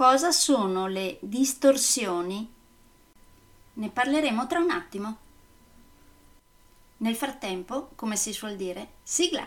Cosa sono le distorsioni? Ne parleremo tra un attimo. Nel frattempo, come si suol dire, sigla!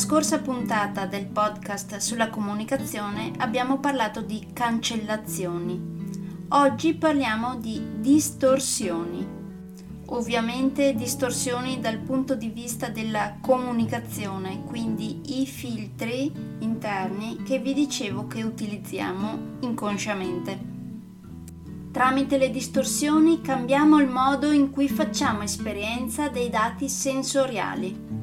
Scorsa puntata del podcast sulla comunicazione abbiamo parlato di cancellazioni. Oggi parliamo di distorsioni. Ovviamente distorsioni dal punto di vista della comunicazione, quindi i filtri interni che vi dicevo che utilizziamo inconsciamente. Tramite le distorsioni cambiamo il modo in cui facciamo esperienza dei dati sensoriali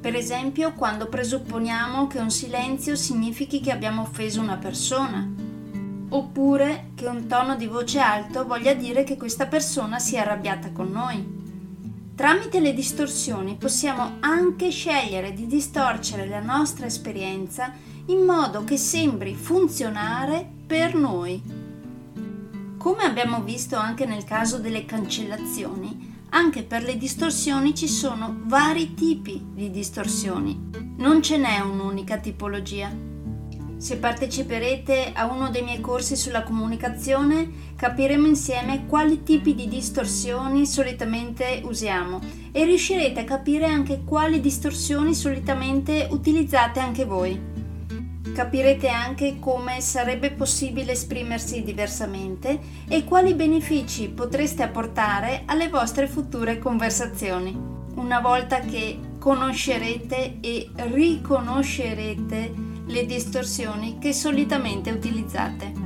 per esempio quando presupponiamo che un silenzio significhi che abbiamo offeso una persona, oppure che un tono di voce alto voglia dire che questa persona si è arrabbiata con noi. Tramite le distorsioni possiamo anche scegliere di distorcere la nostra esperienza in modo che sembri funzionare per noi. Come abbiamo visto anche nel caso delle cancellazioni, anche per le distorsioni ci sono vari tipi di distorsioni, non ce n'è un'unica tipologia. Se parteciperete a uno dei miei corsi sulla comunicazione, capiremo insieme quali tipi di distorsioni solitamente usiamo e riuscirete a capire anche quali distorsioni solitamente utilizzate anche voi capirete anche come sarebbe possibile esprimersi diversamente e quali benefici potreste apportare alle vostre future conversazioni. Una volta che conoscerete e riconoscerete le distorsioni che solitamente utilizzate.